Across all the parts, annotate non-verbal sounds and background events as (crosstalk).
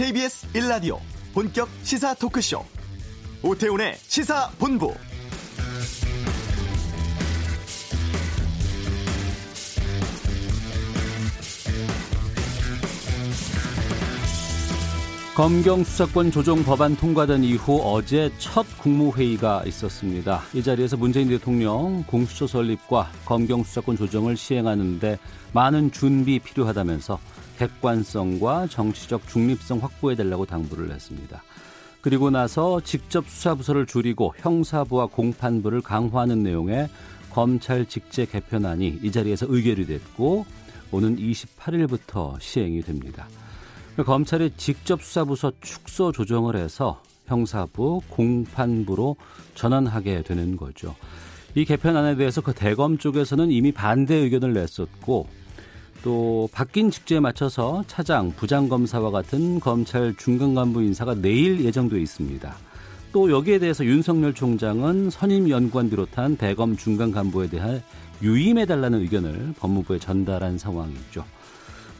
KBS 1라디오 본격 시사 토크쇼 오태훈의 시사본부 검경 수사권 조정 법안 통과된 이후 어제 첫 국무회의가 있었습니다. 이 자리에서 문재인 대통령 공수처 설립과 검경 수사권 조정을 시행하는데 많은 준비 필요하다면서 객관성과 정치적 중립성 확보해 달라고 당부를 했습니다. 그리고 나서 직접 수사부서를 줄이고 형사부와 공판부를 강화하는 내용의 검찰 직제 개편안이 이 자리에서 의결이 됐고 오는 28일부터 시행이 됩니다. 검찰이 직접 수사부서 축소 조정을 해서 형사부, 공판부로 전환하게 되는 거죠. 이 개편안에 대해서 그 대검 쪽에서는 이미 반대 의견을 냈었고 또 바뀐 직제에 맞춰서 차장, 부장검사와 같은 검찰 중간 간부 인사가 내일 예정돼 있습니다. 또 여기에 대해서 윤석열 총장은 선임 연구원 비롯한 대검 중간 간부에 대한 유임해달라는 의견을 법무부에 전달한 상황이죠.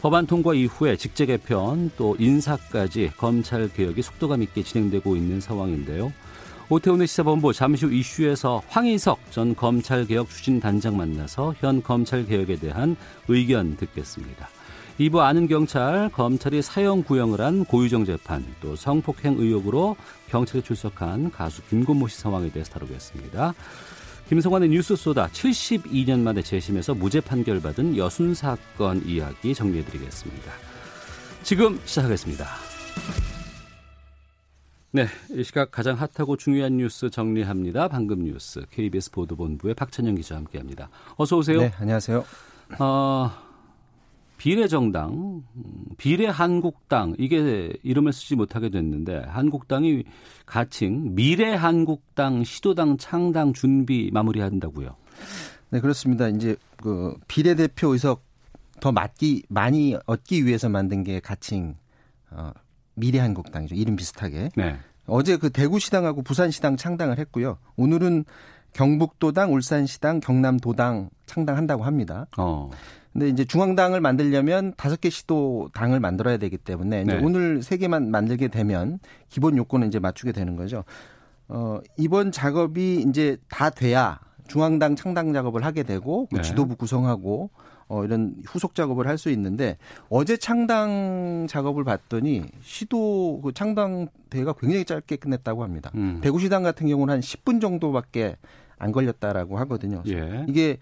법안 통과 이후에 직제 개편 또 인사까지 검찰 개혁이 속도감 있게 진행되고 있는 상황인데요. 오태훈의 시사본부 잠시 후 이슈에서 황희석 전 검찰개혁 추진단장 만나서 현 검찰개혁에 대한 의견 듣겠습니다. 2부 아는 경찰, 검찰이 사형 구형을 한 고유정 재판, 또 성폭행 의혹으로 경찰에 출석한 가수 김건모 씨 상황에 대해서 다루겠습니다. 김성환의 뉴스 쏘다 72년 만에 재심에서 무죄 판결받은 여순 사건 이야기 정리해드리겠습니다. 지금 시작하겠습니다. 네, 이 시각 가장 핫하고 중요한 뉴스 정리합니다. 방금 뉴스 KBS 보도본부의 박찬영 기자와 함께합니다. 어서 오세요. 네, 안녕하세요. 어, 비례정당, 비례한국당 이게 이름을 쓰지 못하게 됐는데 한국당이 가칭 미래한국당 시도당 창당 준비 마무리한다고요. 네 그렇습니다. 이제 그 비례대표 의석 더 맞기 많이 얻기 위해서 만든 게 가칭 어, 미래한국당이죠. 이름 비슷하게. 네. 어제 그 대구시당하고 부산시당 창당을 했고요. 오늘은 경북도당, 울산시당, 경남도당 창당한다고 합니다. 어. 근데 이제 중앙당을 만들려면 다섯 개 시도 당을 만들어야 되기 때문에 네. 오늘 세 개만 만들게 되면 기본 요건을 이제 맞추게 되는 거죠. 어, 이번 작업이 이제 다 돼야 중앙당 창당 작업을 하게 되고 그 네. 지도부 구성하고 어, 이런 후속 작업을 할 수 있는데 어제 창당 작업을 봤더니 시도 그 창당 대회가 굉장히 짧게 끝냈다고 합니다. 음. 대구시당 같은 경우는 한 10분 정도밖에 안 걸렸다라고 하거든요. 예. 이게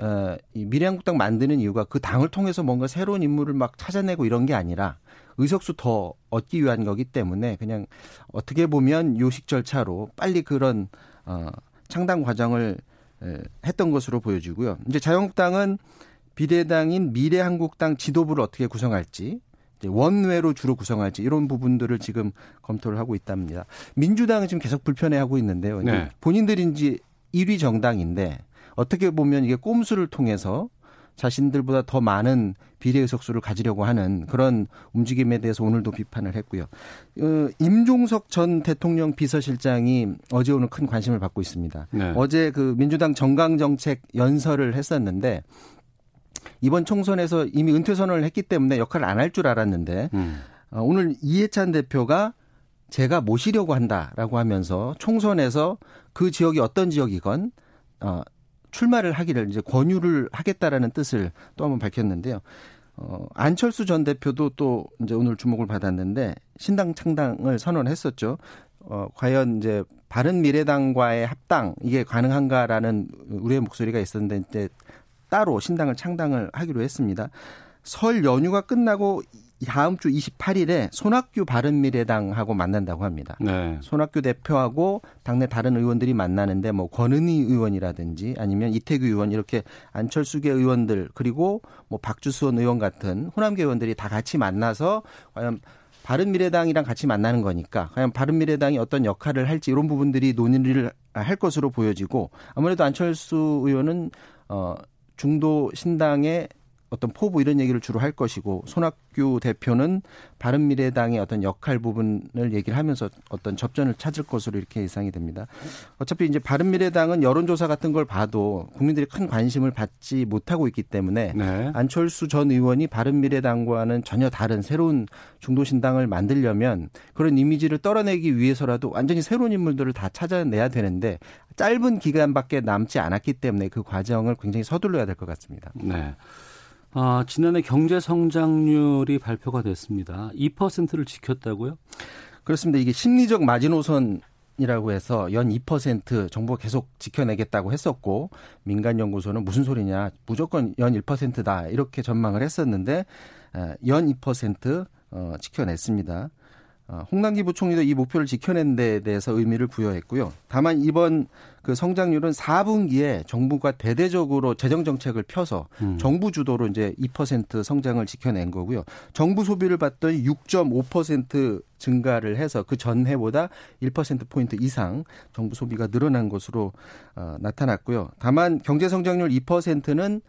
어, 이 미래한국당 만드는 이유가 그 당을 통해서 뭔가 새로운 인물을 막 찾아내고 이런 게 아니라 의석수 더 얻기 위한 거기 때문에 그냥 어떻게 보면 요식 절차로 빨리 그런 어, 창당 과정을 에, 했던 것으로 보여지고요. 이제 자유한국당은 비례당인 미래한국당 지도부를 어떻게 구성할지 원외로 주로 구성할지 이런 부분들을 지금 검토를 하고 있답니다. 민주당은 지금 계속 불편해하고 있는데요. 네. 본인들이 이제 1위 정당인데 어떻게 보면 이게 꼼수를 통해서 자신들보다 더 많은 비례 의석수를 가지려고 하는 그런 움직임에 대해서 오늘도 비판을 했고요. 어, 임종석 전 대통령 비서실장이 어제 오늘 큰 관심을 받고 있습니다. 네. 어제 그 민주당 정강 정책 연설을 했었는데 이번 총선에서 이미 은퇴 선언을 했기 때문에 역할을 안 할 줄 알았는데 음. 어, 오늘 이해찬 대표가 제가 모시려고 한다라고 하면서 총선에서 그 지역이 어떤 지역이건 어, 출마를 하기를 이제 권유를 하겠다라는 뜻을 또 한번 밝혔는데요. 어, 안철수 전 대표도 또 이제 오늘 주목을 받았는데 신당 창당을 선언했었죠. 어, 과연 이제 바른 미래당과의 합당 이게 가능한가라는 우리의 목소리가 있었는데 이제 따로 신당을 창당을 하기로 했습니다. 설 연휴가 끝나고 다음 주 28일에 손학규 바른미래당하고 만난다고 합니다. 네. 손학규 대표하고 당내 다른 의원들이 만나는데 뭐 권은희 의원이라든지 아니면 이태규 의원 이렇게 안철수계 의원들 그리고 뭐 박주수원 의원 같은 호남계 의원들이 다 같이 만나서 과연 바른미래당이랑 같이 만나는 거니까 과연 바른미래당이 어떤 역할을 할지 이런 부분들이 논의를 할 것으로 보여지고 아무래도 안철수 의원은 어 중도 신당의 어떤 포부 이런 얘기를 주로 할 것이고 손학규 대표는 바른 미래당의 어떤 역할 부분을 얘기를 하면서 어떤 접전을 찾을 것으로 이렇게 예상이 됩니다. 어차피 이제 바른 미래당은 여론조사 같은 걸 봐도 국민들이 큰 관심을 받지 못하고 있기 때문에 네. 안철수 전 의원이 바른 미래당과는 전혀 다른 새로운 중도 신당을 만들려면 그런 이미지를 떨어내기 위해서라도 완전히 새로운 인물들을 다 찾아내야 되는데 짧은 기간밖에 남지 않았기 때문에 그 과정을 굉장히 서둘러야 될 것 같습니다. 네. 아, 지난해 경제 성장률이 발표가 됐습니다. 2%를 지켰다고요? 그렇습니다. 이게 심리적 마지노선 이라고 해서 연 2% 정부가 계속 지켜내겠다고 했었고 민간 연구소는 무슨 소리냐 무조건 연 1%다 이렇게 전망을 했었는데 연2% 어, 지켜냈습니다. 어, 홍남기 부총리도 이 목표를 지켜낸 데 대해서 의미를 부여했고요. 다만 이번 그 성장률은 4분기에 정부가 대대적으로 재정 정책을 펴서 음. 정부 주도로 이제 2% 성장을 지켜낸 거고요. 정부 소비를 봤더니 6.5% 증가를 해서 그 전해보다 1% 포인트 이상 정부 소비가 늘어난 것으로 어, 나타났고요. 다만 경제 성장률 2%는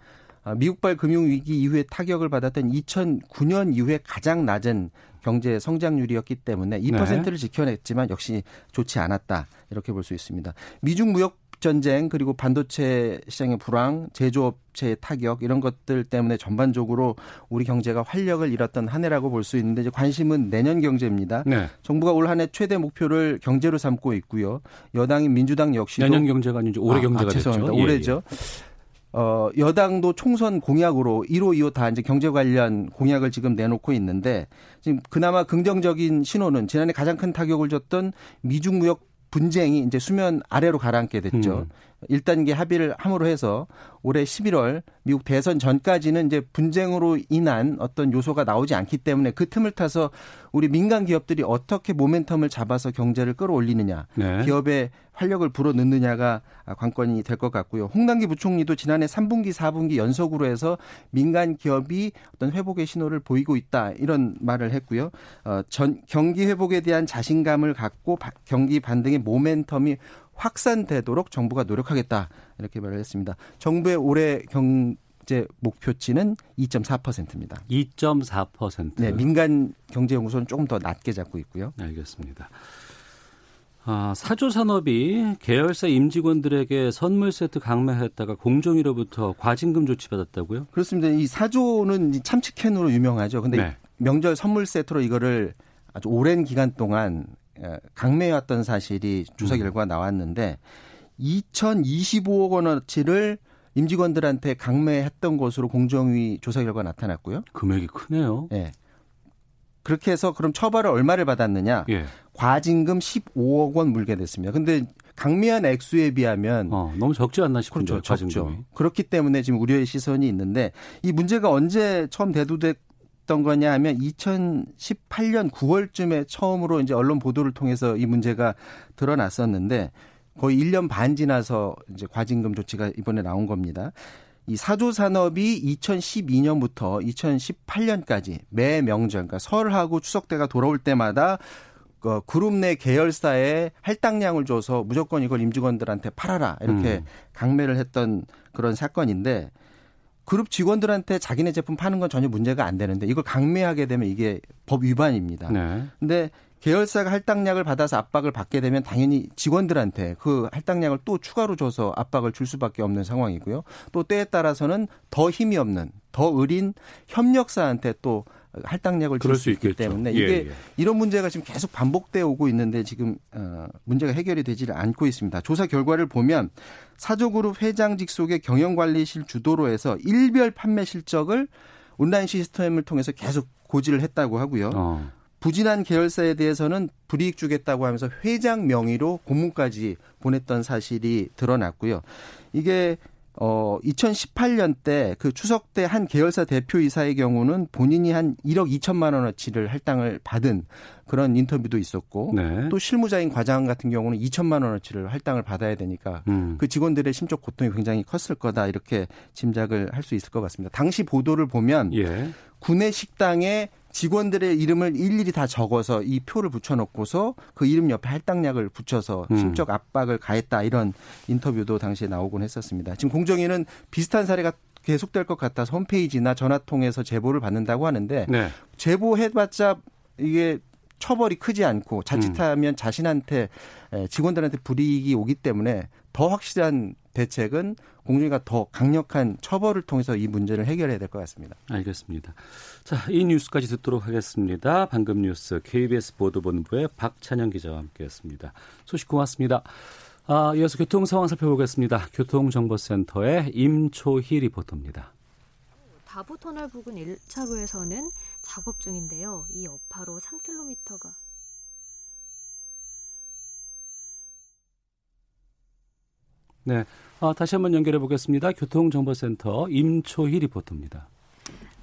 아, 미국발 금융위기 이후에 타격을 받았던 2009년 이후에 가장 낮은 경제 성장률이었기 때문에 2%를 네. 지켜냈지만 역시 좋지 않았다. 이렇게 볼 수 있습니다. 미중 무역 전쟁 그리고 반도체 시장의 불황, 제조업체의 타격 이런 것들 때문에 전반적으로 우리 경제가 활력을 잃었던 한 해라고 볼 수 있는데 이제 관심은 내년 경제입니다. 네. 정부가 올 한 해 최대 목표를 경제로 삼고 있고요. 여당인 민주당 역시도 내년 경제가 아니죠. 올해 아, 경제가 아, 죄송합니다. 됐죠. 올해죠. 예, 예. 어, 여당도 총선 공약으로 1호, 2호 다 이제 경제 관련 공약을 지금 내놓고 있는데 지금 그나마 긍정적인 신호는 지난해 가장 큰 타격을 줬던 미중 무역 분쟁이 이제 수면 아래로 가라앉게 됐죠. 음. 1단계 합의를 함으로 해서 올해 11월 미국 대선 전까지는 이제 분쟁으로 인한 어떤 요소가 나오지 않기 때문에 그 틈을 타서 우리 민간 기업들이 어떻게 모멘텀을 잡아서 경제를 끌어올리느냐, 네. 기업의 활력을 불어넣느냐가 관건이 될 것 같고요. 홍남기 부총리도 지난해 3분기, 4분기 연속으로 해서 민간 기업이 어떤 회복의 신호를 보이고 있다 이런 말을 했고요. 어, 전 경기 회복에 대한 자신감을 갖고 바, 경기 반등의 모멘텀이 확산되도록 정부가 노력하겠다 이렇게 말을 했습니다. 정부의 올해 경제 목표치는 2.4%입니다. 2.4%. 네, 민간 경제 연구소는 조금 더 낮게 잡고 있고요. 알겠습니다. 아, 사조 산업이 계열사 임직원들에게 선물 세트 강매했다가 공정위로부터 과징금 조치받았다고요? 그렇습니다. 이 사조는 참치캔으로 유명하죠. 근데 네. 명절 선물 세트로 이거를 아주 오랜 기간 동안 강매해왔던 사실이 조사 음. 결과가 나왔는데 2,025억 원어치를 임직원들한테 강매했던 것으로 공정위 조사 결과 가 나타났고요. 금액이 크네요. 네. 그렇게 해서 그럼 처벌을 얼마를 받았느냐? 예. 과징금 15억 원 물게 됐습니다. 근데 강매한 액수에 비하면 어, 너무 적지 않나 싶은데 그렇죠, 적죠. 그렇기 때문에 지금 우려의 시선이 있는데 이 문제가 언제 처음 대두됐 있었던 거냐 하면 2018년 9월쯤에 처음으로 이제 언론 보도를 통해서 이 문제가 드러났었는데 거의 1년 반 지나서 이제 과징금 조치가 이번에 나온 겁니다. 이 사조 산업이 2012년부터 2018년까지 매 명절, 그러니까 설하고 추석 때가 돌아올 때마다 그 그룹 내 계열사에 할당량을 줘서 무조건 이걸 임직원들한테 팔아라 이렇게 음. 강매를 했던 그런 사건인데 그룹 직원들한테 자기네 제품 파는 건 전혀 문제가 안 되는데 이걸 강매하게 되면 이게 법 위반입니다. 네. 근데 계열사가 할당량을 받아서 압박을 받게 되면 당연히 직원들한테 그 할당량을 또 추가로 줘서 압박을 줄 수밖에 없는 상황이고요. 또 때에 따라서는 더 힘이 없는 더 의린 협력사한테 또 할당량을 줄 수 있기 때문에 이게 예, 예. 이런 문제가 지금 계속 반복되어 오고 있는데 지금 어 문제가 해결이 되지를 않고 있습니다. 조사 결과를 보면 사조그룹 회장 직속의 경영관리실 주도로 해서 일별 판매 실적을 온라인 시스템을 통해서 계속 고지를 했다고 하고요. 어. 부진한 계열사에 대해서는 불이익 주겠다고 하면서 회장 명의로 공문까지 보냈던 사실이 드러났고요. 이게 어 2018년 때 그 추석 때 한 계열사 대표이사의 경우는 본인이 한 1억 2천만 원어치를 할당을 받은 그런 인터뷰도 있었고 네. 또 실무자인 과장 같은 경우는 2천만 원어치를 할당을 받아야 되니까 음. 그 직원들의 심적 고통이 굉장히 컸을 거다 이렇게 짐작을 할 수 있을 것 같습니다. 당시 보도를 보면 예. 구내 식당에 직원들의 이름을 일일이 다 적어서 이 표를 붙여놓고서 그 이름 옆에 할당량을 붙여서 음. 심적 압박을 가했다 이런 인터뷰도 당시에 나오곤 했었습니다. 지금 공정위는 비슷한 사례가 계속될 것 같아서 홈페이지나 전화 통해서 제보를 받는다고 하는데 네. 제보해봤자 이게 처벌이 크지 않고 자칫하면 음. 자신한테 직원들한테 불이익이 오기 때문에 더 확실한 대책은 공중위가 더 강력한 처벌을 통해서 이 문제를 해결해야 될 것 같습니다. 알겠습니다. 자, 이 뉴스까지 듣도록 하겠습니다. 방금 뉴스 KBS 보도본부의 박찬영 기자와 함께했습니다. 소식 고맙습니다. 아, 이어서 교통 상황 살펴보겠습니다. 교통정보센터의 임초희 리포터입니다. 다부터널 부근 1차로에서는 작업 중인데요. 이 여파로 3km가 네. 아, 다시 한번 연결해 보겠습니다. 교통정보센터 임초희 리포터입니다.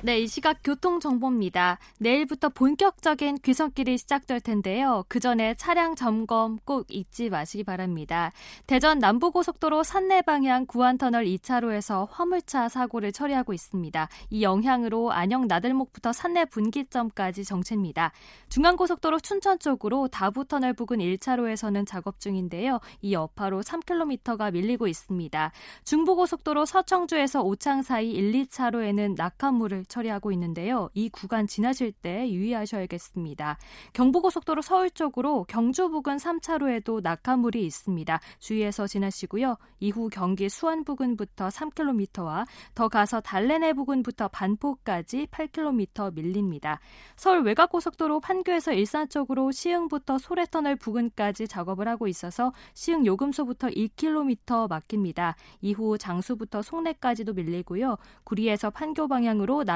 네, 이 시각 교통 정보입니다. 내일부터 본격적인 귀성길이 시작될 텐데요. 그 전에 차량 점검 꼭 잊지 마시기 바랍니다. 대전 남부고속도로 산내 방향 구안터널 2차로에서 화물차 사고를 처리하고 있습니다. 이 영향으로 안녕 나들목부터 산내 분기점까지 정체입니다. 중앙고속도로 춘천 쪽으로 다부터널 부근 1차로에서는 작업 중인데요. 이 여파로 3km가 밀리고 있습니다. 중부고속도로 서청주에서 오창 사이 1, 2차로에는 낙하물을 처리하고 있는데요. 이 구간 지나실 때 유의하셔야겠습니다. 경부고속도로 서울 쪽으로 경주 부근 3차로에도 낙하물이 있습니다. 주의해서 지나시고요. 이후 경기 수원 부근부터 3km와 더 가서 달래내 부근부터 반포까지 8km 밀립니다. 서울 외곽고속도로 판교에서 일산 쪽으로 시흥부터 소래터널 부근까지 작업을 하고 있어서 시흥 요금소부터 2km 막힙니다. 이후 장수부터 송내까지도 밀리고요. 구리에서 판교 방향으로 남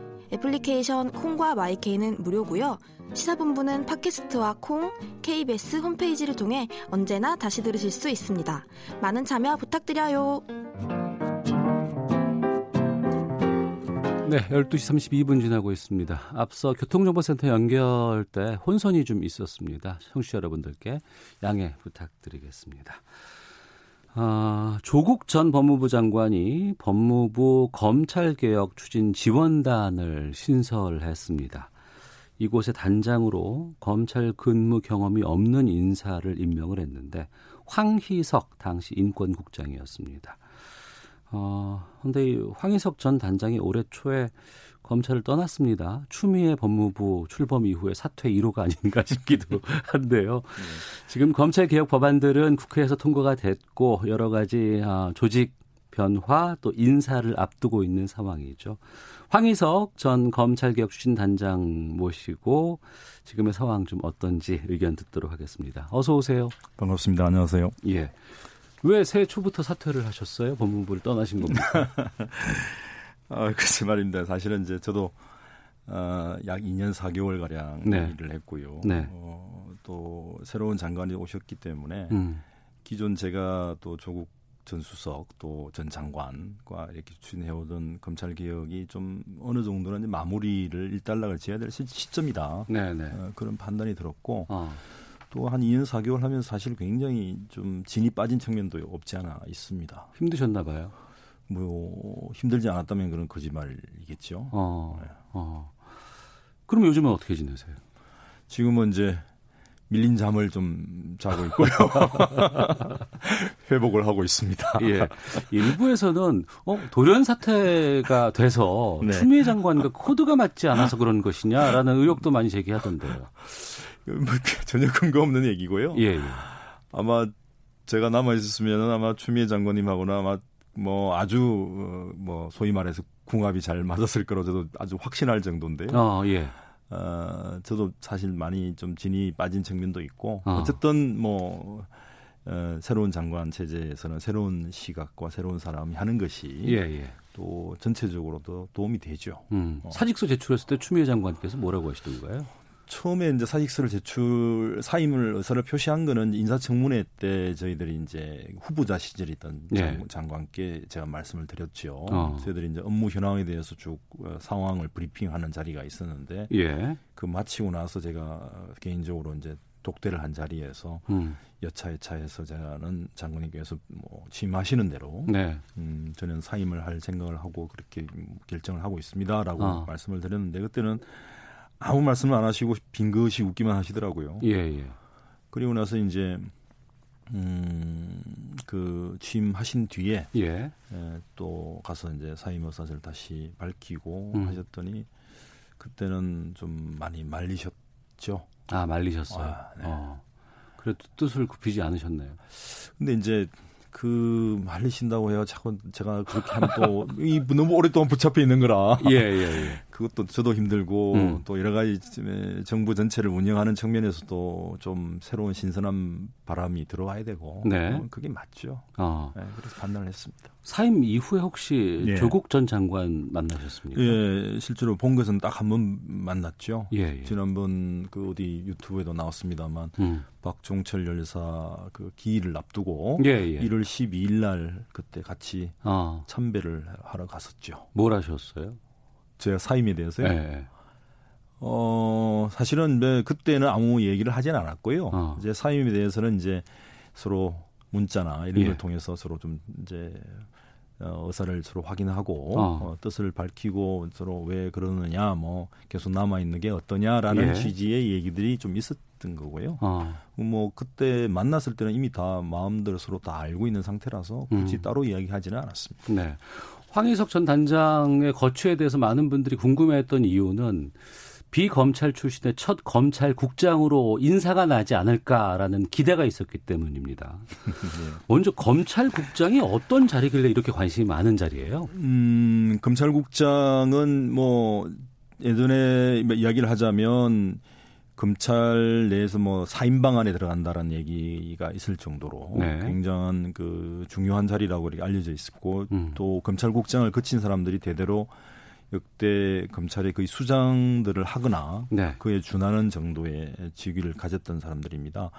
애플리케이션 콩과 마이케이는 무료고요. 시사본부는 팟캐스트와 콩, KBS 홈페이지를 통해 언제나 다시 들으실 수 있습니다. 많은 참여 부탁드려요. 네, 12시 32분 지나고 있습니다. 앞서 교통정보센터 연결 때 혼선이 좀 있었습니다. 청취자 여러분들께 양해 부탁드리겠습니다. 아, 조국 전 법무부 장관이 법무부 검찰개혁 추진 지원단을 신설했습니다. 이곳의 단장으로 검찰 근무 경험이 없는 인사를 임명을 했는데 황희석 당시 인권국장이었습니다. 어, 근데 이 황희석 전 단장이 올해 초에 검찰을 떠났습니다. 추미애 법무부 출범 이후에 사퇴 1호가 아닌가 (laughs) 싶기도 한데요. 지금 검찰 개혁 법안들은 국회에서 통과가 됐고 여러 가지 아, 조직 변화 또 인사를 앞두고 있는 상황이죠. 황희석 전 검찰개혁 추진 단장 모시고 지금의 상황 좀 어떤지 의견 듣도록 하겠습니다. 어서 오세요. 반갑습니다. 안녕하세요. 예. 왜 새해 초부터 사퇴를 하셨어요? 법무부를 떠나신 겁니까? (laughs) (laughs) 아, 글쎄 말입니다. 사실은 이제 저도 어, 약 2년 4개월 가량 네. 일을 했고요. 네. 어, 또 새로운 장관이 오셨기 때문에 음. 기존 제가 또 조국 전 수석 또 전 장관과 이렇게 추진해오던 검찰 개혁이 좀 어느 정도는 마무리를 일단락을 지어야 될 시점이다. 네네. 네. 어, 그런 판단이 들었고 어. 또한 2년 4개월 하면 사실 굉장히 좀 진이 빠진 측면도 없지 않아 있습니다. 힘드셨나 봐요. 뭐 힘들지 않았다면 그런 거짓말이겠죠. 어. 네. 어. 그럼 요즘은 어떻게 지내세요? 지금은 이제 밀린 잠을 좀 자고 있고요. (laughs) 회복을 하고 있습니다. 예. 일부에서는 어, 돌연 사태가 돼서 네. 추미애 장관과 코드가 맞지 않아서 그런 것이냐라는 의혹도 많이 제기하던데요. 뭐, 전혀 근거 없는 얘기고요. 예, 예. 아마 제가 남아 있었으면 아마 추미애 장관님하고는 아마 뭐 아주 어, 뭐 소위 말해서 궁합이 잘 맞았을 거로 저도 아주 확신할 정도인데요. 어, 예. 어, 저도 사실 많이 좀 진이 빠진 측면도 있고 어. 어쨌든 뭐 어, 새로운 장관 체제에서는 새로운 시각과 새로운 사람이 하는 것이 예, 예. 또 전체적으로도 도움이 되죠. 음. 어. 사직서 제출했을 때 추미애 장관께서 뭐라고 하시던가요? 처음에 이제 사직서를 제출 사임을 의사를 표시한 거는 인사청문회 때 저희들이 이제 후보자 시절이던 예. 장관께 제가 말씀을 드렸죠. 어. 저희들이 이제 업무 현황에 대해서 쭉 어, 상황을 브리핑하는 자리가 있었는데 예. 그 마치고 나서 제가 개인적으로 이제 독대를 한 자리에서 음. 여차여차해서 저는 장관님께서 뭐 취임하시는 대로 네. 음, 저는 사임을 할 생각을 하고 그렇게 결정을 하고 있습니다라고 어. 말씀을 드렸는데 그때는 아무 말씀을 안 하시고 빙긋이 웃기만 하시더라고요. 예, 예. 그리고 나서 이제 음, 그 취임하신 뒤에 예. 예, 또 가서 이제 사임 의사를 다시 밝히고 음. 하셨더니 그때는 좀 많이 말리셨죠. 아 말리셨어요. 아, 네. 어. 그래도 뜻을 굽히지 않으셨네요. 근데 이제 그 말리신다고 해요. 자꾸 제가 그렇게 하면 또 (laughs) 이 너무 오랫동안 붙잡혀 있는 거라. 예, 예, 예. 그것도 저도 힘들고 음. 또 여러 가지 정부 전체를 운영하는 측면에서도 좀 새로운 신선한 바람이 들어와야 되고 네. 그게 맞죠. 어. 네, 그래서 판단을 했습니다. 사임 이후에 혹시 예. 조국 전 장관 만나셨습니까? 예, 실제로 본 것은 딱 한 번 만났죠. 예, 예. 지난번 그 어디 유튜브에도 나왔습니다만 음. 박종철 열사 그 기일을 앞두고 예, 예. 1월 12일 날 그때 같이 어. 참배를 하러 갔었죠. 뭘 하셨어요? 제가 사임에 대해서요. 네. 어, 사실은 뭐 그때는 아무 얘기를 하진 않았고요. 어. 이제 사임에 대해서는 이제 서로 문자나 이런 예. 걸 통해서 서로 좀 이제 어, 의사를 서로 확인하고 어. 어, 뜻을 밝히고 서로 왜 그러느냐 뭐 계속 남아 있는 게 어떠냐라는 예. 취지의 얘기들이 좀 있었던 거고요. 어. 뭐 그때 만났을 때는 이미 다 마음대로 서로 다 알고 있는 상태라서 굳이 음. 따로 이야기하지는 않았습니다. 네. 황희석 전 단장의 거취에 대해서 많은 분들이 궁금해했던 이유는 비검찰 출신의 첫 검찰국장으로 인사가 나지 않을까라는 기대가 있었기 때문입니다. 네. (laughs) 먼저 검찰국장이 어떤 자리길래 이렇게 관심이 많은 자리예요? 음, 검찰국장은 뭐 예전에 이야기를 하자면 검찰 내에서 뭐 사인방 안에 들어간다라는 얘기가 있을 정도로 네. 굉장한 그 중요한 자리라고 이렇게 알려져 있었고 음. 또 검찰국장을 거친 사람들이 대대로 역대 검찰의 그 수장들을 하거나 네. 그에 준하는 정도의 직위를 가졌던 사람들입니다.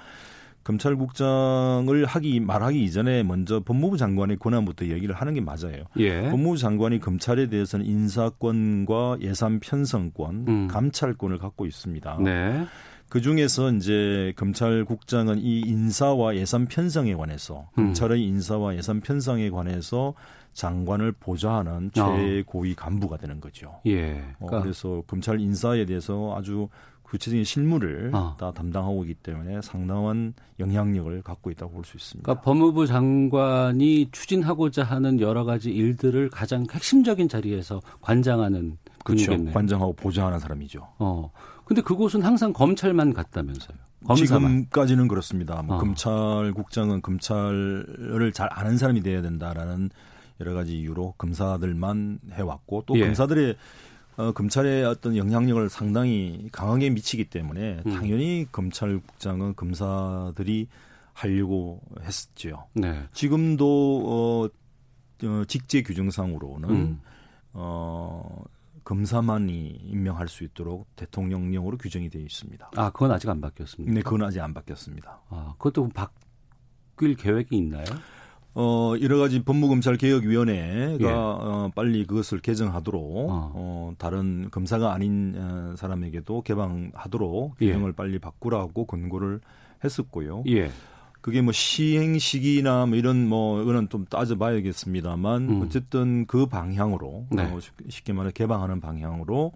검찰국장을 하기 말하기 이전에 먼저 법무부 장관의 권한부터 얘기를 하는 게 맞아요. 예. 법무부 장관이 검찰에 대해서는 인사권과 예산 편성권, 음. 감찰권을 갖고 있습니다. 네. 그 중에서 이제 검찰국장은 이 인사와 예산 편성에 관해서 음. 검찰의 인사와 예산 편성에 관해서 장관을 보좌하는 어. 최고위 간부가 되는 거죠. 예. 어, 그러니까. 어, 그래서 검찰 인사에 대해서 아주 구체적인 실무를 어. 다 담당하고 있기 때문에 상당한 영향력을 갖고 있다고 볼 수 있습니다. 그러니까 법무부 장관이 추진하고자 하는 여러 가지 일들을 가장 핵심적인 자리에서 관장하는 그렇죠. 근육겠네요. 관장하고 보좌하는 사람이죠. 어. 근데 그곳은 항상 검찰만 갔다면서요. 검사만. 지금까지는 그렇습니다. 뭐 어. 검찰국장은 검찰을 잘 아는 사람이 돼야 된다라는 여러 가지 이유로 검사들만 해왔고 또 예. 검사들의 어, 검찰의 어떤 영향력을 상당히 강하게 미치기 때문에 음. 당연히 검찰국장은 검사들이 하려고 했었죠. 네. 지금도 어, 어, 직제 규정상으로는 음. 어, 검사만이 임명할 수 있도록 대통령령으로 규정이 되어 있습니다. 아, 그건 아직 안 바뀌었습니다. 네, 그건 아직 안 바뀌었습니다. 아, 그것도 바뀔 계획이 있나요? 어, 여러 가지 법무검찰 개혁위원회가 예. 어, 빨리 그것을 개정하도록 어. 어 다른 검사가 아닌 어, 사람에게도 개방하도록 예. 규정을 예. 빨리 바꾸라고 권고를 했었고요. 예. 그게 뭐 시행 시기나 뭐 이런 뭐 이거는 좀 따져봐야겠습니다만 음. 어쨌든 그 방향으로 네. 어, 쉽게 말해 개방하는 방향으로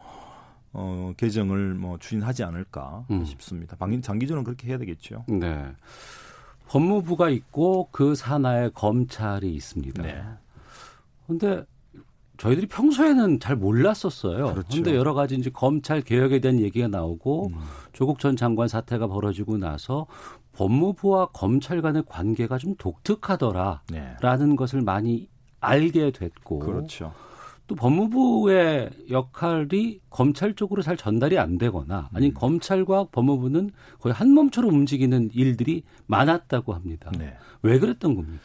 어, 개정을 뭐 추진하지 않을까 음. 싶습니다. 방, 장기적으로 그렇게 해야 되겠죠. 네. 법무부가 있고 그 산하에 검찰이 있습니다. 네. 근데 저희들이 평소에는 잘 몰랐었어요. 그렇죠. 근데 여러 가지 이제 검찰 개혁에 대한 얘기가 나오고 음. 조국 전 장관 사태가 벌어지고 나서 법무부와 검찰 간의 관계가 좀 독특하더라라는 네. 것을 많이 알게 됐고 그렇죠. 또 법무부의 역할이 검찰 쪽으로 잘 전달이 안 되거나 아니 음. 검찰과 법무부는 거의 한 몸처럼 움직이는 일들이 많았다고 합니다. 네. 왜 그랬던 겁니까?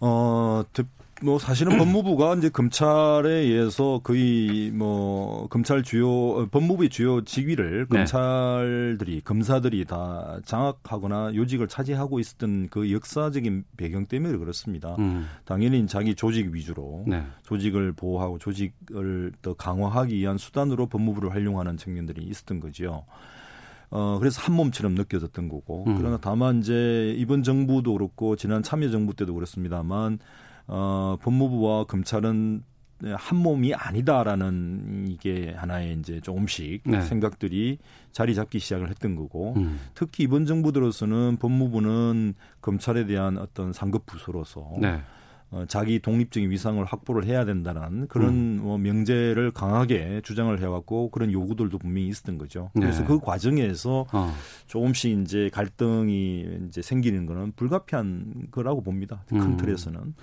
어, 뭐 사실은 법무부가 이제 검찰에 의해서 거의 뭐 검찰 주요 어, 법무부의 주요 직위를 네. 검찰들이 검사들이 다 장악하거나 요직을 차지하고 있었던 그 역사적인 배경 때문에 그렇습니다. 음. 당연히 자기 조직 위주로 네. 조직을 보호하고 조직을 더 강화하기 위한 수단으로 법무부를 활용하는 측면들이 있었던 거죠. 어, 그래서 한 몸처럼 느껴졌던 거고. 음. 그러나 다만 이제 이번 정부도 그렇고 지난 참여정부 때도 그렇습니다만 어, 법무부와 검찰은 한 몸이 아니다라는 이게 하나의 이제 조금씩 네. 생각들이 자리 잡기 시작을 했던 거고 음. 특히 이번 정부 들어서는 법무부는 검찰에 대한 어떤 상급 부서로서 네. 어, 자기 독립적인 위상을 확보를 해야 된다는 그런 음. 뭐 명제를 강하게 주장을 해왔고 그런 요구들도 분명히 있었던 거죠. 네. 그래서 그 과정에서 어. 조금씩 이제 갈등이 이제 생기는 거는 불가피한 거라고 봅니다. 큰 음. 틀에서는.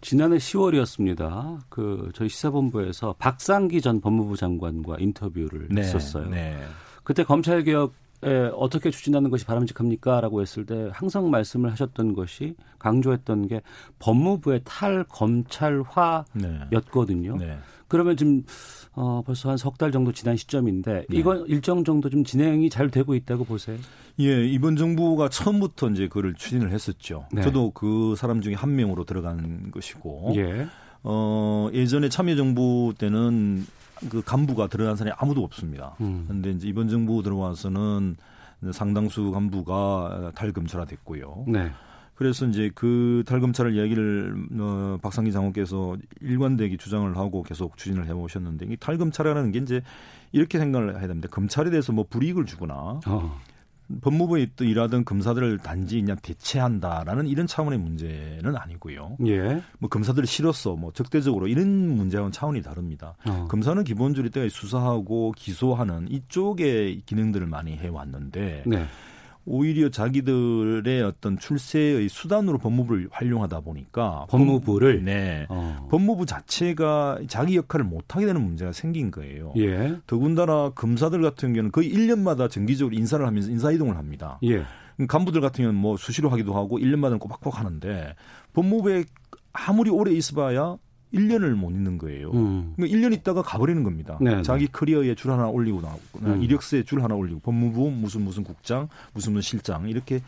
지난해 10월이었습니다. 그 저희 시사본부에서 박상기 전 법무부 장관과 인터뷰를 네. 했었어요. 네. 그때 검찰 개혁 예, 어떻게 추진하는 것이 바람직합니까? 라고 했을 때 항상 말씀을 하셨던 것이 강조했던 게 법무부의 탈검찰화였거든요. 네. 네. 그러면 지금 어, 벌써 한 석 달 정도 지난 시점인데 네. 이건 일정 정도 좀 진행이 잘 되고 있다고 보세요? 예, 이번 정부가 처음부터 이제 그를 추진을 했었죠. 네. 저도 그 사람 중에 한 명으로 들어간 것이고 예. 어, 예전에 참여정부 때는 그 간부가 들어간 사람이 아무도 없습니다. 그런데 음. 이제 이번 정부 들어와서는 상당수 간부가 탈검찰화됐고요. 네. 그래서 이제 그 탈검찰을 이야기를 어, 박상기 장관께서 일관되게 주장을 하고 계속 추진을 해오셨는데 이 탈검찰이라는 게 이제 이렇게 생각을 해야 됩니다. 검찰에 대해서 뭐 불이익을 주거나 어. 법무부에 또 일하던 검사들을 단지 그냥 대체한다라는 이런 차원의 문제는 아니고요. 예. 뭐 검사들이 싫었어, 뭐 적대적으로 이런 문제와는 차원이 다릅니다. 어. 검사는 기본적으로 때가 수사하고 기소하는 이쪽의 기능들을 많이 해왔는데 네. 오히려 자기들의 어떤 출세의 수단으로 법무부를 활용하다 보니까 법무부를 네 어. 법무부 자체가 자기 역할을 못하게 되는 문제가 생긴 거예요. 예. 더군다나 검사들 같은 경우는 거의 1년마다 정기적으로 인사를 하면서 인사 이동을 합니다. 예. 간부들 같은 경우는 뭐 수시로 하기도 하고 1년마다 꼬박꼬박 하는데 법무부에 아무리 오래 있어봐야 1년을 못 있는 거예요. 음. 1년 그러니까 있다가 가버리는 겁니다. 네네. 네. 자기 커리어에 줄 하나 올리고 나오고 음. 이력서에 줄 하나 올리고 법무부 무슨 무슨 국장 무슨 무슨 실장 이렇게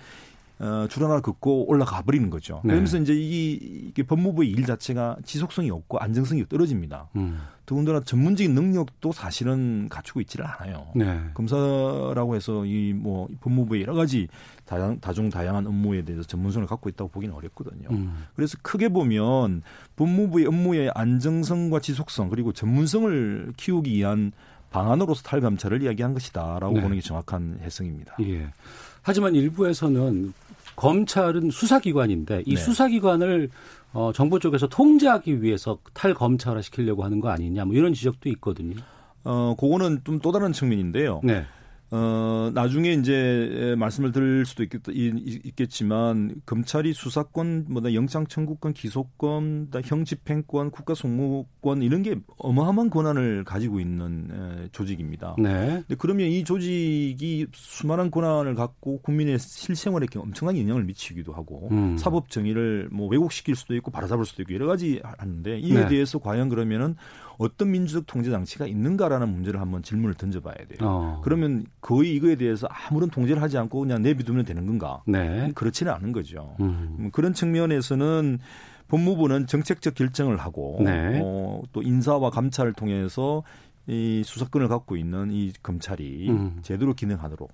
어, 줄 하나 긋고 올라가 버리는 거죠. 네. 그러면서 이제 이, 이게 법무부의 일 자체가 지속성이 없고 안정성이 떨어집니다. 음. 더군다나 전문적인 능력도 사실은 갖추고 있지를 않아요. 네. 검사라고 해서 이 뭐 법무부의 여러 가지 다양, 다중 다양한 업무에 대해서 전문성을 갖고 있다고 보기는 어렵거든요. 음. 그래서 크게 보면 법무부의 업무의 안정성과 지속성 그리고 전문성을 키우기 위한 방안으로서 탈감찰을 이야기한 것이다라고 네. 보는 게 정확한 해석입니다. 예. 하지만 일부에서는 검찰은 수사기관인데 이 네. 수사기관을 어, 정부 쪽에서 통제하기 위해서 탈검찰화 시키려고 하는 거 아니냐 뭐 이런 지적도 있거든요. 어, 그거는 좀 또 다른 측면인데요. 네. 어, 나중에 이제 말씀을 드릴 수도 있겠, 있겠지만 검찰이 수사권, 뭐다 영장 청구권, 기소권, 형 집행권, 국가 송무권 이런 게 어마어마한 권한을 가지고 있는 에, 조직입니다. 네. 근데 그러면 이 조직이 수많은 권한을 갖고 국민의 실생활에 엄청난 영향을 미치기도 하고 음. 사법 정의를 뭐 왜곡시킬 수도 있고 바로잡을 수도 있고 여러 가지 하는데 이에 네. 대해서 과연 그러면은 어떤 민주적 통제 장치가 있는가라는 문제를 한번 질문을 던져봐야 돼요. 어. 그러면 거의 이거에 대해서 아무런 통제를 하지 않고 그냥 내비두면 되는 건가? 네. 그렇지는 않은 거죠. 음. 음. 그런 측면에서는 법무부는 정책적 결정을 하고 네. 어, 또 인사와 감찰을 통해서 이 수사권을 갖고 있는 이 검찰이 음. 제대로 기능하도록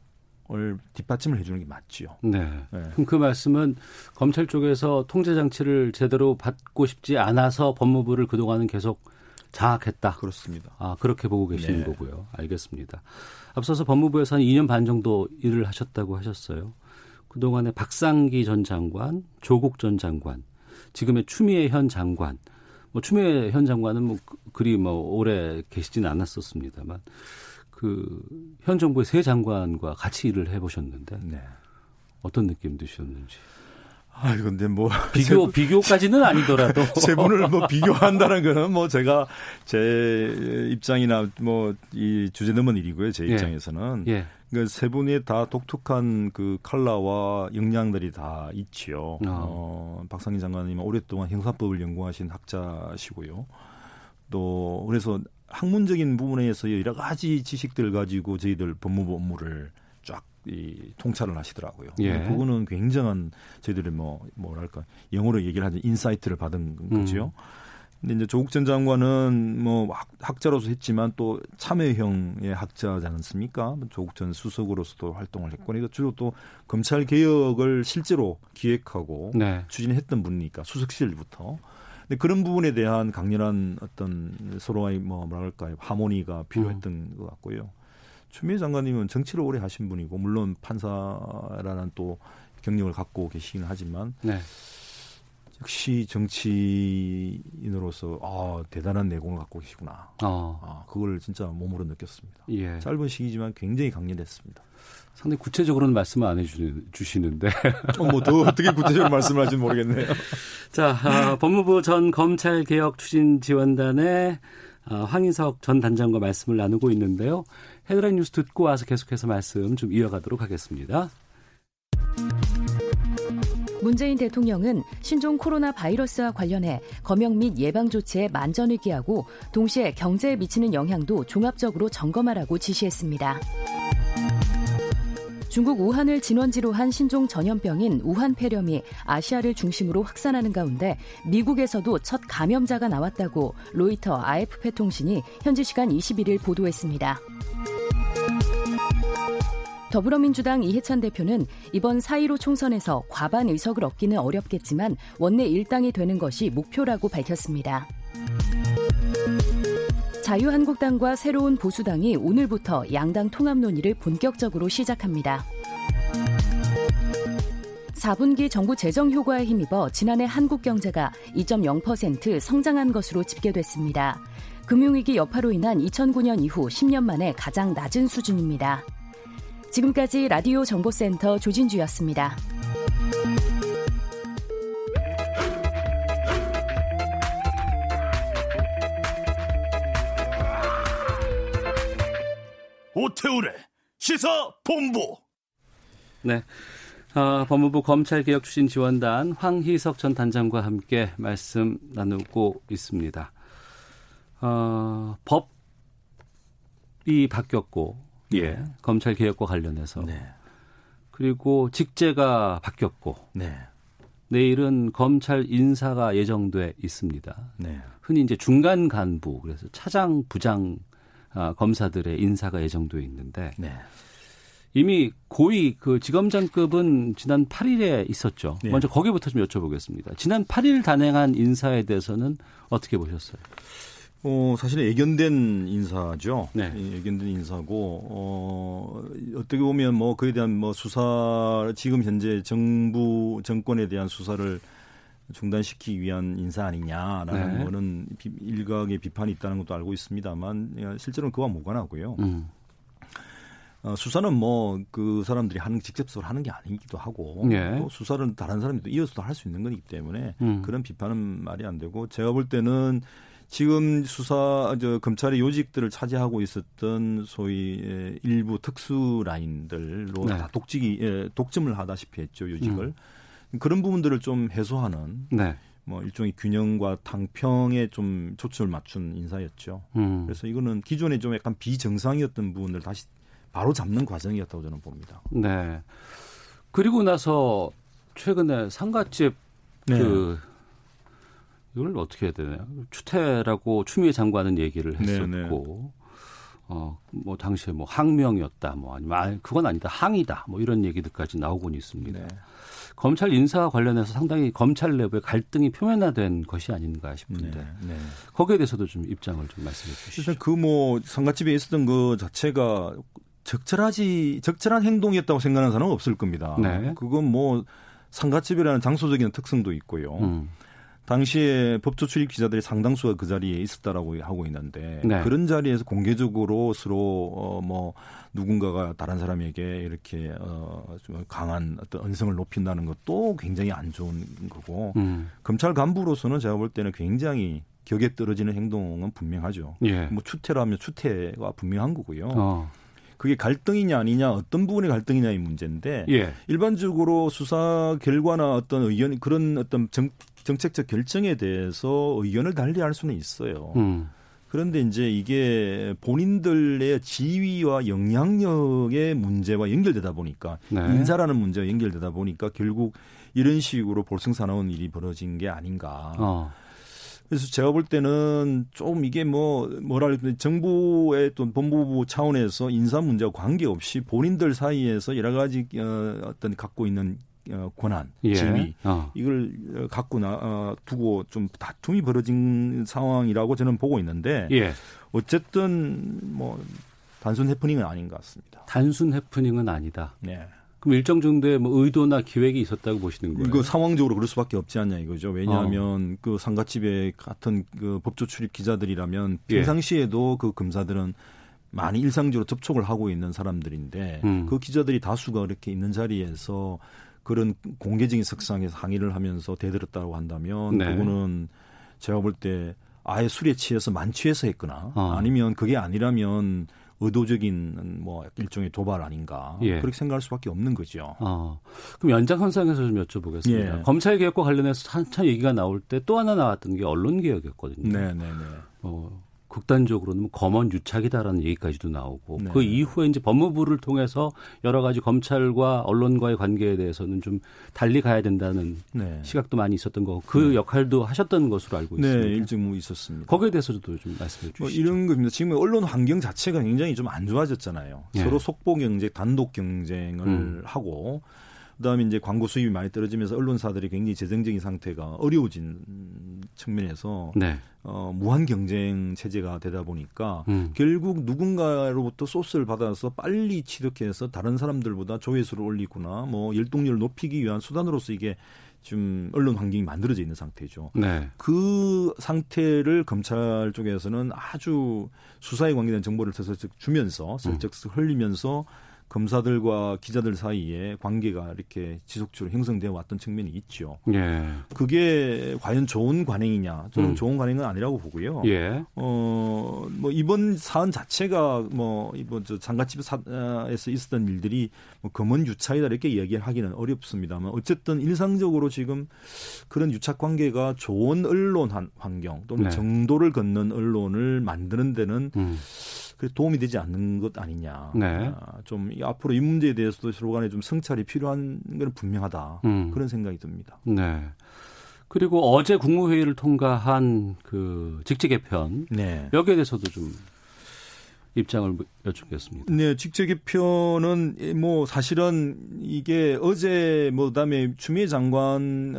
을 뒷받침을 해주는 게 맞지요. 네. 네. 그럼 그 말씀은 검찰 쪽에서 통제 장치를 제대로 받고 싶지 않아서 법무부를 그동안은 계속 장악했다. 그렇습니다. 아, 그렇게 보고 계시는 네. 거고요. 알겠습니다. 앞서서 법무부에서 한 2년 반 정도 일을 하셨다고 하셨어요. 그동안에 박상기 전 장관, 조국 전 장관, 지금의 추미애 현 장관, 뭐 추미애 현 장관은 뭐 그, 그리 뭐 오래 계시지는 않았었습니다만 그 현 정부의 새 장관과 같이 일을 해보셨는데 네. 어떤 느낌 드셨는지. 아, 근데 뭐 (laughs) 비교 세, 비교까지는 아니더라도 (laughs) 세 분을 뭐 (laughs) 비교한다는 거는 뭐 제가 제 입장이나 뭐 이 주제 넘은 일이고요. 제 예. 입장에서는 예. 그러니까 세 분이 다 독특한 그 칼라와 역량들이 다 있지요. 어. 어, 박상희 장관님은 오랫동안 형사법을 연구하신 학자시고요. 또 그래서 학문적인 부분에서 여러 가지 지식들 가지고 저희들 법무부 업무를 이 통찰을 하시더라고요. 예. 그거는 굉장한 저희들이 뭐 뭐랄까 영어로 얘기를 하는 insight를 받은 거죠. 음. 근데 이제 조국 전 장관은 뭐 학자로서 했지만 또 참여형의 학자지 않습니까? 조국 전 수석으로서도 활동을 했고, 그러니까 주로 또 검찰 개혁을 실제로 기획하고 네. 추진했던 분이니까 수석실부터. 근데 그런 부분에 대한 강렬한 어떤 서로의 뭐 뭐랄까요 하모니가 필요했던 음. 것 같고요. 추미애 장관님은 정치를 오래 하신 분이고 물론 판사라는 또 경력을 갖고 계시긴 하지만 네. 역시 정치인으로서 아, 대단한 내공을 갖고 계시구나. 어. 아, 그걸 진짜 몸으로 느꼈습니다. 예. 짧은 시기지만 굉장히 강렬했습니다. 상당히 구체적으로는 말씀을 안 해주시는데. 어, 뭐더 어떻게 구체적으로 말씀을 하지는 모르겠네요. (laughs) 자, 아, 법무부 전 검찰개혁 추진 지원단의 아, 황인석 전 단장과 말씀을 나누고 있는데요. 헤드라인 뉴스 듣고 와서 계속해서 말씀 좀 이어가도록 하겠습니다. 문재인 대통령은 신종 코로나 바이러스와 관련해 검역 및 예방 조치에 만전을 기하고 동시에 경제에 미치는 영향도 종합적으로 점검하라고 지시했습니다. 중국 우한을 진원지로 한 신종 전염병인 우한폐렴이 아시아를 중심으로 확산하는 가운데 미국에서도 첫 감염자가 나왔다고 로이터 AFP 통신이 현지 시간 21일 보도했습니다. 더불어민주당 이해찬 대표는 이번 4.15 총선에서 과반 의석을 얻기는 어렵겠지만 원내 일당이 되는 것이 목표라고 밝혔습니다. 자유한국당과 새로운 보수당이 오늘부터 양당 통합 논의를 본격적으로 시작합니다. 4분기 정부 재정 효과에 힘입어 지난해 한국 경제가 2.0% 성장한 것으로 집계됐습니다. 금융위기 여파로 인한 2009년 이후 10년 만에 가장 낮은 수준입니다. 지금까지 라디오 정보센터 조진주였습니다. 오태우래 시사 본부. 네. 어, 법무부 검찰개혁 추진 지원단 황희석 전 단장과 함께 말씀 나누고 있습니다. 어, 법이 바뀌었고 예. 검찰 개혁과 관련해서. 네. 그리고 직제가 바뀌었고. 네. 내일은 검찰 인사가 예정돼 있습니다. 네. 흔히 이제 중간 간부 그래서 차장 부장 아, 검사들의 인사가 예정돼 있는데 네. 이미 고위 그 지검장급은 지난 8일에 있었죠. 네. 먼저 거기부터 좀 여쭤보겠습니다. 지난 8일 단행한 인사에 대해서는 어떻게 보셨어요? 어, 사실은 예견된 인사죠. 네. 예견된 인사고, 어, 어떻게 보면 뭐 그에 대한 뭐 수사, 지금 현재 정부, 정권에 대한 수사를 중단시키기 위한 인사 아니냐라는 네. 거는 비, 일각의 비판이 있다는 것도 알고 있습니다만, 실제로는 그와 무관하고요. 음. 어, 수사는 뭐 그 사람들이 하는 직접적으로 하는 게 아니기도 하고 네. 또 수사는 다른 사람들도 이어서도 할수 있는 거기 때문에 음. 그런 비판은 말이 안 되고 제가 볼 때는 지금 수사 저 검찰의 요직들을 차지하고 있었던 소위 일부 특수 라인들로 네. 다 독직이 예, 독점을 하다시피 했죠 요직을 음. 그런 부분들을 좀 해소하는 네. 뭐 일종의 균형과 당평에 좀 초점을 맞춘 인사였죠. 음. 그래서 이거는 기존에 좀 약간 비정상이었던 부분을 다시 바로 잡는 과정이었다고 저는 봅니다. 네. 그리고 나서 최근에 상가집 네. 그 이걸 어떻게 해야 되나요? 추태라고 추미애 장관은 얘기를 했었고, 네네. 네. 어, 뭐 당시에 뭐 항명이었다, 뭐 아니면 아, 그건 아니다, 항이다, 뭐 이런 얘기들까지 나오곤 있습니다. 네. 검찰 인사 관련해서 상당히 검찰 내부의 갈등이 표면화된 것이 아닌가 싶은데 네, 네. 거기에 대해서도 좀 입장을 좀 말씀해 주시죠. 일단 그뭐 상가집에 있었던 그 자체가 적절하지 적절한 행동이었다고 생각하는 사람은 없을 겁니다. 네. 그건 뭐 상가집이라는 장소적인 특성도 있고요. 음. 당시에 법조 출입 기자들이 상당수가 그 자리에 있었다라고 하고 있는데 네. 그런 자리에서 공개적으로 서로 어 뭐 누군가가 다른 사람에게 이렇게 어좀 강한 어떤 언성을 높인다는 것도 굉장히 안 좋은 거고 음. 검찰 간부로서는 제가 볼 때는 굉장히 격에 떨어지는 행동은 분명하죠. 예. 뭐 추태라면 추태가 분명한 거고요. 어. 그게 갈등이냐 아니냐 어떤 부분의 갈등이냐의 문제인데 예. 일반적으로 수사 결과나 어떤 의견 그런 어떤 정, 정책적 결정에 대해서 의견을 달리할 수는 있어요. 음. 그런데 이제 이게 본인들의 지위와 영향력의 문제와 연결되다 보니까 네. 인사라는 문제와 연결되다 보니까 결국 이런 식으로 볼승사나운 일이 벌어진 게 아닌가. 어. 그래서 제가 볼 때는 좀 이게 뭐 뭐랄까 정부의 또 법무부 차원에서 인사 문제와 관계없이 본인들 사이에서 여러 가지 어, 어떤 갖고 있는 어, 권한, 예. 지위 어. 이걸 갖고 나 어, 두고 좀 다툼이 벌어진 상황이라고 저는 보고 있는데 예. 어쨌든 뭐 단순 해프닝은 아닌 것 같습니다. 단순 해프닝은 아니다. 네. 그럼 일정 정도의 뭐 의도나 기획이 있었다고 보시는 거예요? 그 상황적으로 그럴 수밖에 없지 않냐 이거죠. 왜냐하면 어. 그 상가집에 같은 그 법조 출입 기자들이라면 예. 평상시에도 그 검사들은 많이 일상적으로 접촉을 하고 있는 사람들인데 음. 그 기자들이 다수가 이렇게 있는 자리에서 그런 공개적인 석상에서 항의를 하면서 대들었다고 한다면 네. 그거는 제가 볼 때 아예 술에 취해서 만취해서 했거나 어. 아니면 그게 아니라면 의도적인 뭐 일종의 도발 아닌가 예. 그렇게 생각할 수밖에 없는 거죠. 어. 그럼 연장선상에서 좀 여쭤보겠습니다. 예. 검찰 개혁과 관련해서 한참 얘기가 나올 때 또 하나 나왔던 게 언론 개혁이었거든요. 네, 네, 네. 어, 극단적으로는 뭐 검언 유착이다라는 얘기까지도 나오고 네. 그 이후에 이제 법무부를 통해서 여러 가지 검찰과 언론과의 관계에 대해서는 좀 달리 가야 된다는 네. 시각도 많이 있었던 거고 그 네. 역할도 하셨던 것으로 알고 네, 있습니다. 네, 일정 뭐 있었습니다. 거기에 대해서도 좀 말씀해 주시죠. 뭐 이런 겁니다. 지금 언론 환경 자체가 굉장히 좀 안 좋아졌잖아요. 네. 서로 속보 경쟁, 단독 경쟁을 음. 하고 그다음에 이제 광고 수입이 많이 떨어지면서 언론사들이 굉장히 재정적인 상태가 어려워진 측면에서 네. 어, 무한 경쟁 체제가 되다 보니까 음. 결국 누군가로부터 소스를 받아서 빨리 취득해서 다른 사람들보다 조회수를 올리거나 뭐 열동률을 높이기 위한 수단으로서 이게 좀 언론 환경이 만들어져 있는 상태죠. 네. 그 상태를 검찰 쪽에서는 아주 수사에 관계된 정보를 슬쩍 주면서 슬쩍 음. 흘리면서 검사들과 기자들 사이에 관계가 이렇게 지속적으로 형성되어 왔던 측면이 있죠. 예. 그게 과연 좋은 관행이냐? 저는 음. 좋은 관행은 아니라고 보고요. 예. 어, 뭐 이번 사안 자체가 뭐 이번 저 장가집에서 있었던 일들이 뭐 검은 유착이다 이렇게 이야기를 하기는 어렵습니다만 어쨌든 일상적으로 지금 그런 유착 관계가 좋은 언론 환경 또는 네. 정도를 걷는 언론을 만드는 데는 음. 그 도움이 되지 않는 것 아니냐. 네. 아, 좀 앞으로 이 문제에 대해서도 서로 간에 좀 성찰이 필요한 건 분명하다. 음. 그런 생각이 듭니다. 네. 그리고 어제 국무회의를 통과한 그 직제 개편 네. 여기에 대해서도 좀 입장을 여쭙겠습니다. 네, 직제 개편은 뭐 사실은 이게 어제 뭐 그다음에 추미애 장관에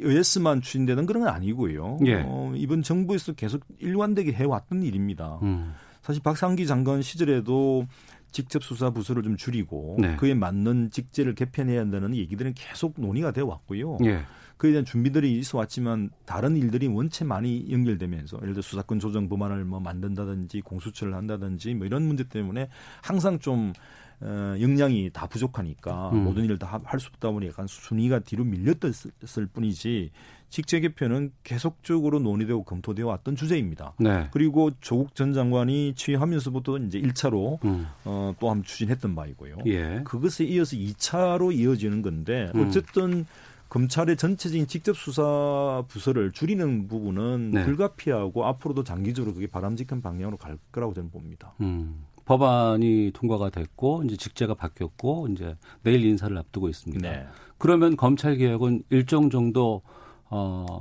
의해서만 추진되는 그런 건 아니고요. 예. 어, 이번 정부에서 계속 일관되게 해왔던 일입니다. 음. 사실 박상기 장관 시절에도 직접 수사 부서를 좀 줄이고 네. 그에 맞는 직제를 개편해야 한다는 얘기들은 계속 논의가 되어 왔고요. 예. 그에 대한 준비들이 있어 왔지만 다른 일들이 원체 많이 연결되면서 예를 들어 수사권 조정 법안을 뭐 만든다든지 공수처를 한다든지 뭐 이런 문제 때문에 항상 좀 어, 역량이 다 부족하니까 음. 모든 일을 다 할 수 없다 보니 약간 순위가 뒤로 밀렸을 뿐이지 직제 개편은 계속적으로 논의되고 검토되어 왔던 주제입니다. 네. 그리고 조국 전 장관이 취임하면서부터 이제 1차로 음. 어, 또한 추진했던 바이고요. 예. 그것에 이어서 2차로 이어지는 건데 음. 어쨌든 음. 검찰의 전체적인 직접 수사 부서를 줄이는 부분은 네. 불가피하고 앞으로도 장기적으로 그게 바람직한 방향으로 갈 거라고 저는 봅니다. 음. 법안이 통과가 됐고 이제 직제가 바뀌었고 이제 내일 인사를 앞두고 있습니다. 네. 그러면 검찰 개혁은 일정 정도 어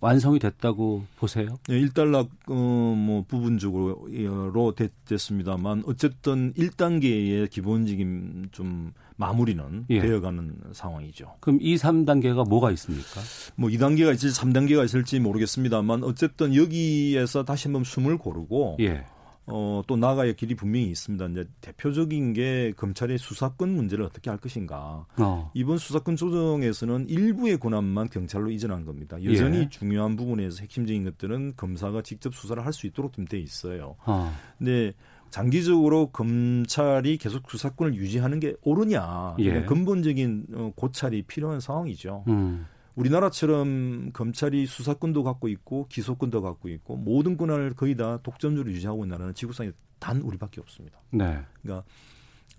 완성이 됐다고 보세요? 네, 일단락 어뭐 부분적으로 됐, 됐습니다만 어쨌든 1단계의 기본적인 좀 마무리는 예. 되어가는 상황이죠. 그럼 2, 3단계가 뭐가 있습니까? 뭐 2단계가 있을지 3단계가 있을지 모르겠습니다만 어쨌든 여기에서 다시 한번 숨을 고르고 예. 어, 또 나가야 길이 분명히 있습니다. 이제 대표적인 게 검찰의 수사권 문제를 어떻게 할 것인가. 어. 이번 수사권 조정에서는 일부의 권한만 경찰로 이전한 겁니다. 여전히 예. 중요한 부분에서 핵심적인 것들은 검사가 직접 수사를 할 수 있도록 돼 있어요. 어. 근데 장기적으로 검찰이 계속 수사권을 유지하는 게 옳으냐. 예. 근본적인 어, 고찰이 필요한 상황이죠. 음. 우리나라처럼 검찰이 수사권도 갖고 있고 기소권도 갖고 있고 모든 권한을 거의 다 독점적으로 유지하고 있는 나라는 지구상에 단 우리밖에 없습니다. 네. 그러니까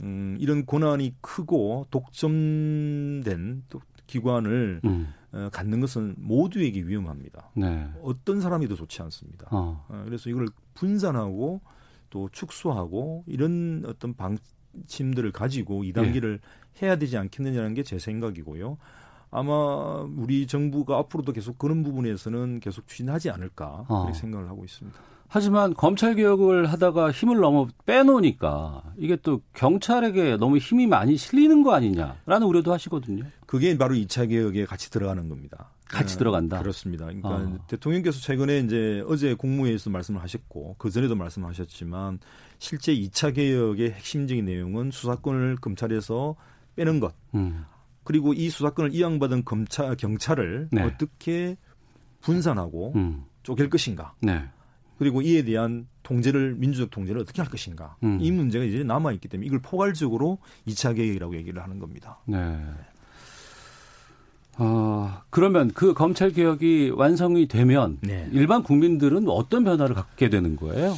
음, 이런 권한이 크고 독점된 기관을 음. 어, 갖는 것은 모두에게 위험합니다. 네. 어떤 사람이도 좋지 않습니다. 어. 어, 그래서 이걸 분산하고 또 축소하고 이런 어떤 방침들을 가지고 이 단계를 예. 해야 되지 않겠느냐는 게 제 생각이고요. 아마 우리 정부가 앞으로도 계속 그런 부분에서는 계속 추진하지 않을까 어. 그렇게 생각을 하고 있습니다. 하지만 검찰 개혁을 하다가 힘을 너무 빼놓으니까 이게 또 경찰에게 너무 힘이 많이 실리는 거 아니냐라는 우려도 하시거든요. 그게 바로 2차 개혁에 같이 들어가는 겁니다. 같이 네, 들어간다. 그렇습니다. 그러니까 어. 대통령께서 최근에 이제 어제 국무회의에서 말씀을 하셨고 그 전에도 말씀하셨지만 실제 2차 개혁의 핵심적인 내용은 수사권을 검찰에서 빼는 것. 음. 그리고 이 수사권을 이양받은 검찰 경찰을 네. 어떻게 분산하고 음. 쪼갤 것인가. 네. 그리고 이에 대한 통제를 민주적 통제를 어떻게 할 것인가. 음. 이 문제가 이제 남아 있기 때문에 이걸 포괄적으로 2차 개혁이라고 얘기를 하는 겁니다. 네. 어, 그러면 그 검찰 개혁이 완성이 되면 네. 일반 국민들은 어떤 변화를 갖게 되는 거예요?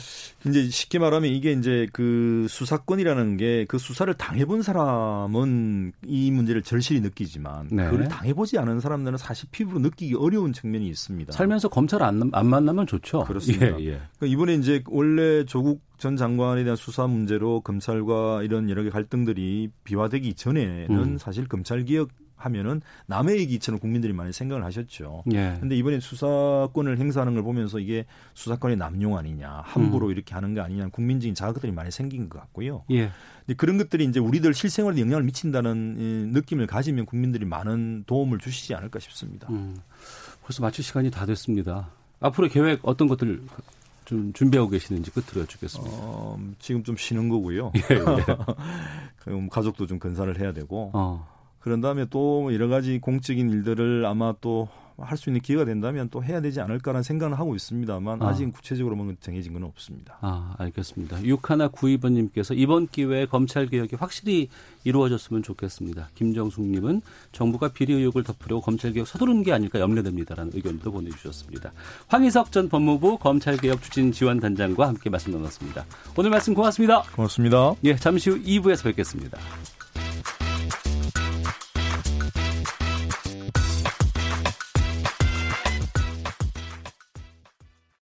이제 쉽게 말하면 이게 이제 그 수사권이라는 게 그 수사를 당해본 사람은 이 문제를 절실히 느끼지만 네. 그걸 당해보지 않은 사람들은 사실 피부로 느끼기 어려운 측면이 있습니다. 살면서 검찰 안, 안 만나면 좋죠. 그렇습니다. 예, 예. 그러니까 이번에 이제 원래 조국 전 장관에 대한 수사 문제로 검찰과 이런 여러 개 갈등들이 비화되기 전에는 음. 사실 검찰 개혁 하면은 남의 얘기처럼 국민들이 많이 생각을 하셨죠. 예. 근데 이번에 수사권을 행사하는 걸 보면서 이게 수사권의 남용 아니냐, 함부로 음. 이렇게 하는 거 아니냐, 국민적인 자극들이 많이 생긴 것 같고요. 예. 근데 그런 것들이 이제 우리들 실생활에 영향을 미친다는 느낌을 가지면 국민들이 많은 도움을 주시지 않을까 싶습니다. 음. 벌써 마칠 시간이 다 됐습니다. 앞으로 계획 어떤 것들 좀 준비하고 계시는지 끝으로 여쭙겠습니다. 어, 지금 좀 쉬는 거고요. (laughs) 예, 예. (laughs) 가족도 좀 건사를 해야 되고. 어. 그런 다음에 또 여러 가지 공적인 일들을 아마 또 할 수 있는 기회가 된다면 또 해야 되지 않을까라는 생각은 하고 있습니다만 아. 직 구체적으로 뭐 정해진 건 없습니다. 아, 알겠습니다. 6192번님께서 이번 기회에 검찰 개혁이 확실히 이루어졌으면 좋겠습니다. 김정숙님은 정부가 비리 의혹을 덮으려고 검찰 개혁 서두른 게 아닐까 염려됩니다라는 의견도 보내주셨습니다. 황희석 전 법무부 검찰 개혁 추진 지원 단장과 함께 말씀 나눴습니다. 오늘 말씀 고맙습니다. 고맙습니다. 예, 잠시 후 2부에서 뵙겠습니다.